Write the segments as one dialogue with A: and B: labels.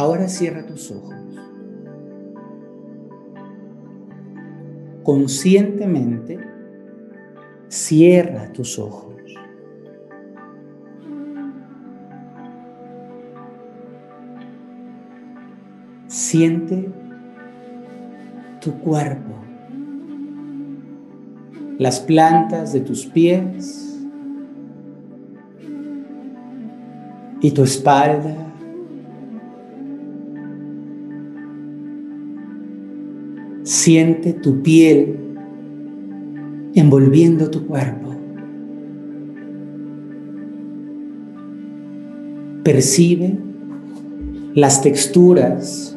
A: Ahora cierra tus ojos. Conscientemente cierra tus ojos. Siente tu cuerpo, las plantas de tus pies y tu espalda. Siente tu piel envolviendo tu cuerpo. Percibe las texturas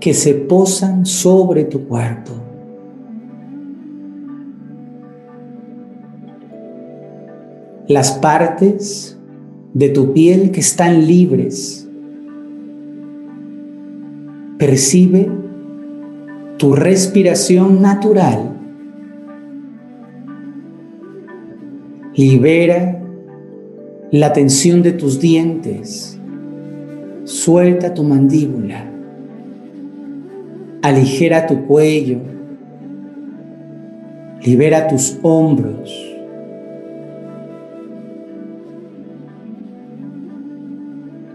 A: que se posan sobre tu cuerpo. Las partes de tu piel que están libres. Percibe tu respiración natural. Libera la tensión de tus dientes. Suelta tu mandíbula. Aligera tu cuello. Libera tus hombros.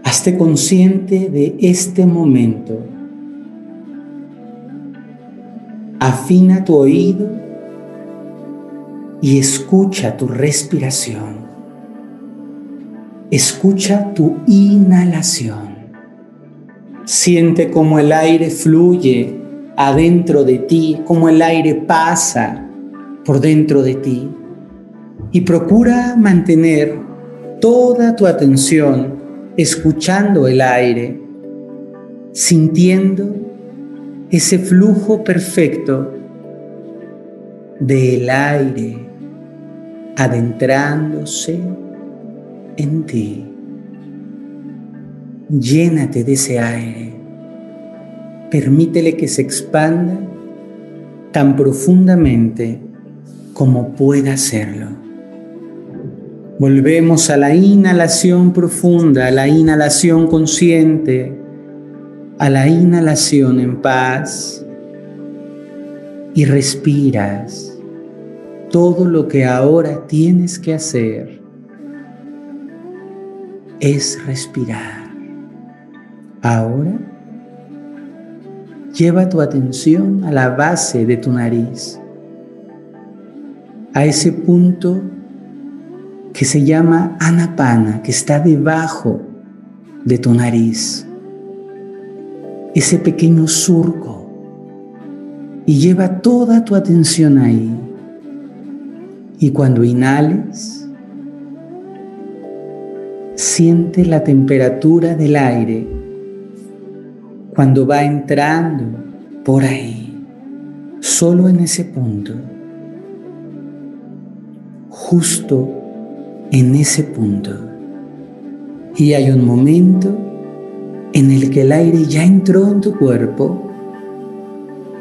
A: Hazte consciente de este momento. Afina tu oído y escucha tu respiración. Escucha tu inhalación. Siente cómo el aire fluye adentro de ti, cómo el aire pasa por dentro de ti. Y procura mantener toda tu atención escuchando el aire, sintiendo ese flujo perfecto del aire adentrándose en ti. Llénate de ese aire. Permítele que se expanda tan profundamente como pueda hacerlo. Volvemos a la inhalación profunda, a la inhalación consciente, a la inhalación en paz y respiras todo lo que ahora tienes que hacer es respirar. Ahora lleva tu atención a la base de tu nariz, a ese punto que se llama anapana, que está debajo de tu nariz, ese pequeño surco, y lleva toda tu atención ahí. Y cuando inhales, Siente la temperatura del aire cuando va entrando por ahí, solo en ese punto, justo en ese punto. Y hay un momento en el que el aire ya entró en tu cuerpo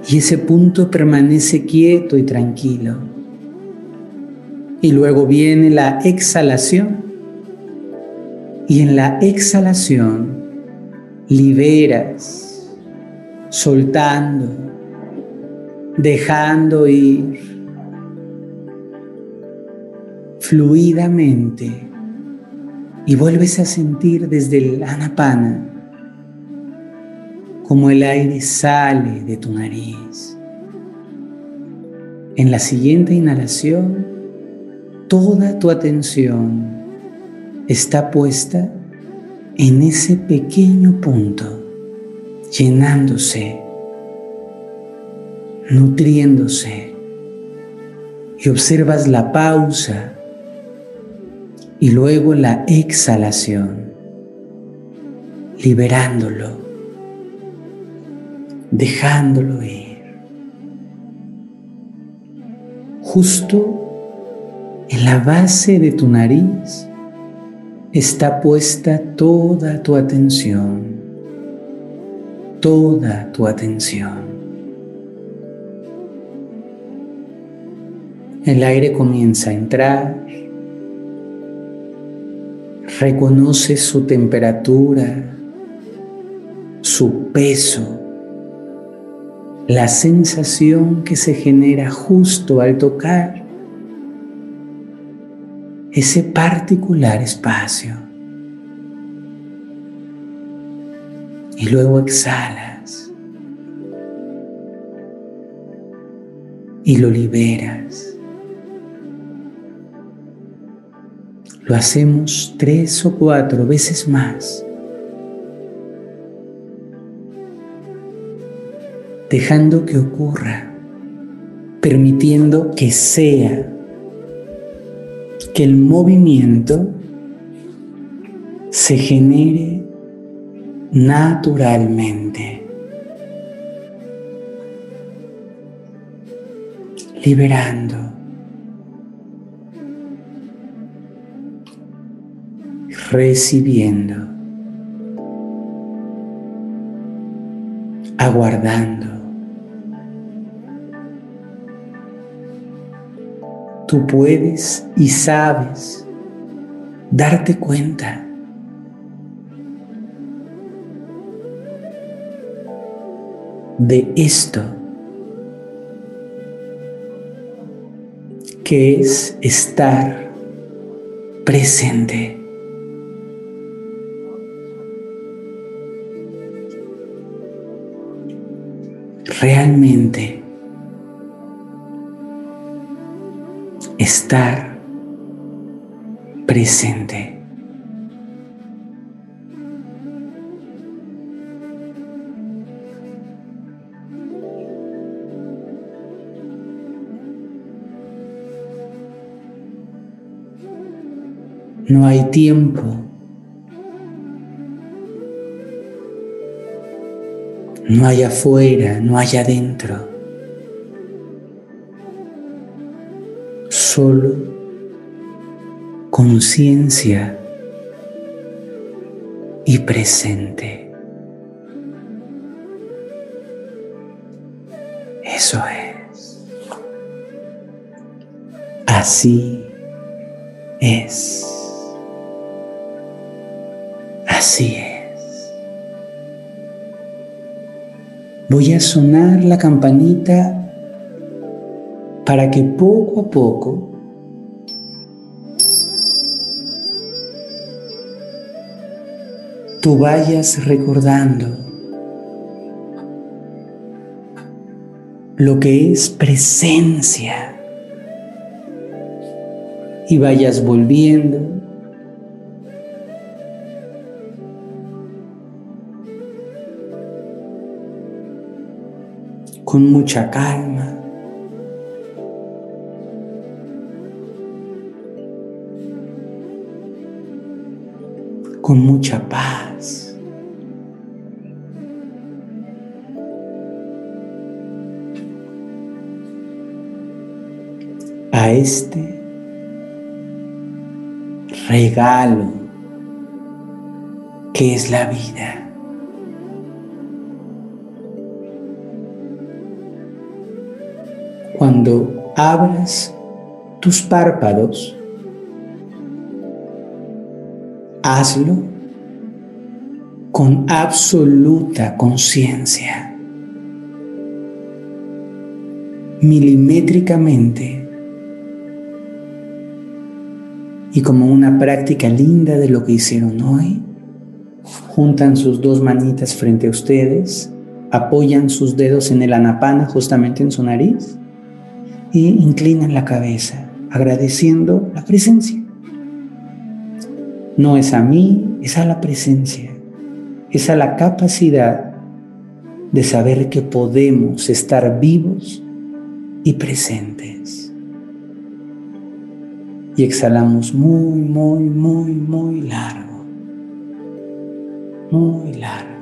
A: y ese punto permanece quieto y tranquilo. Y luego viene la exhalación y en la exhalación liberas, soltando, dejando ir fluidamente y vuelves a sentir desde el anapana como el aire sale de tu nariz. En la siguiente inhalación, toda tu atención está puesta en ese pequeño punto, llenándose, nutriéndose. Y observas la pausa y luego la exhalación, liberándolo, dejándolo ir. Justo en la base de tu nariz está puesta toda tu atención, toda tu atención. El aire comienza a entrar, reconoce su temperatura su peso, la sensación que se genera justo al tocar ese particular espacio. Y luego exhalas y lo liberas. Lo hacemos tres o cuatro veces más. Dejando que ocurra, permitiendo que sea que el movimiento se genere naturalmente, liberando, recibiendo, aguardando. Tú puedes y sabes darte cuenta de esto que es estar presente. Realmente estar presente. No hay tiempo. No hay afuera, no hay adentro. Solo conciencia y presente. Eso es. Así es. Así es. Voy a sonar la campanita para que poco a poco tú vayas recordando lo que es presencia y vayas volviendo con mucha calma. con mucha paz. A este regalo que es la vida. Cuando abras tus párpados, hazlo con absoluta conciencia, milimétricamente y como una práctica linda de lo que hicieron hoy, juntan sus dos manitas frente a ustedes, apoyan sus dedos en el anapana justamente en su nariz y inclinan la cabeza agradeciendo la presencia. No es a mí, es a la presencia, es a la capacidad de saber que podemos estar vivos y presentes. Y exhalamos muy, muy, muy, muy largo. Muy largo.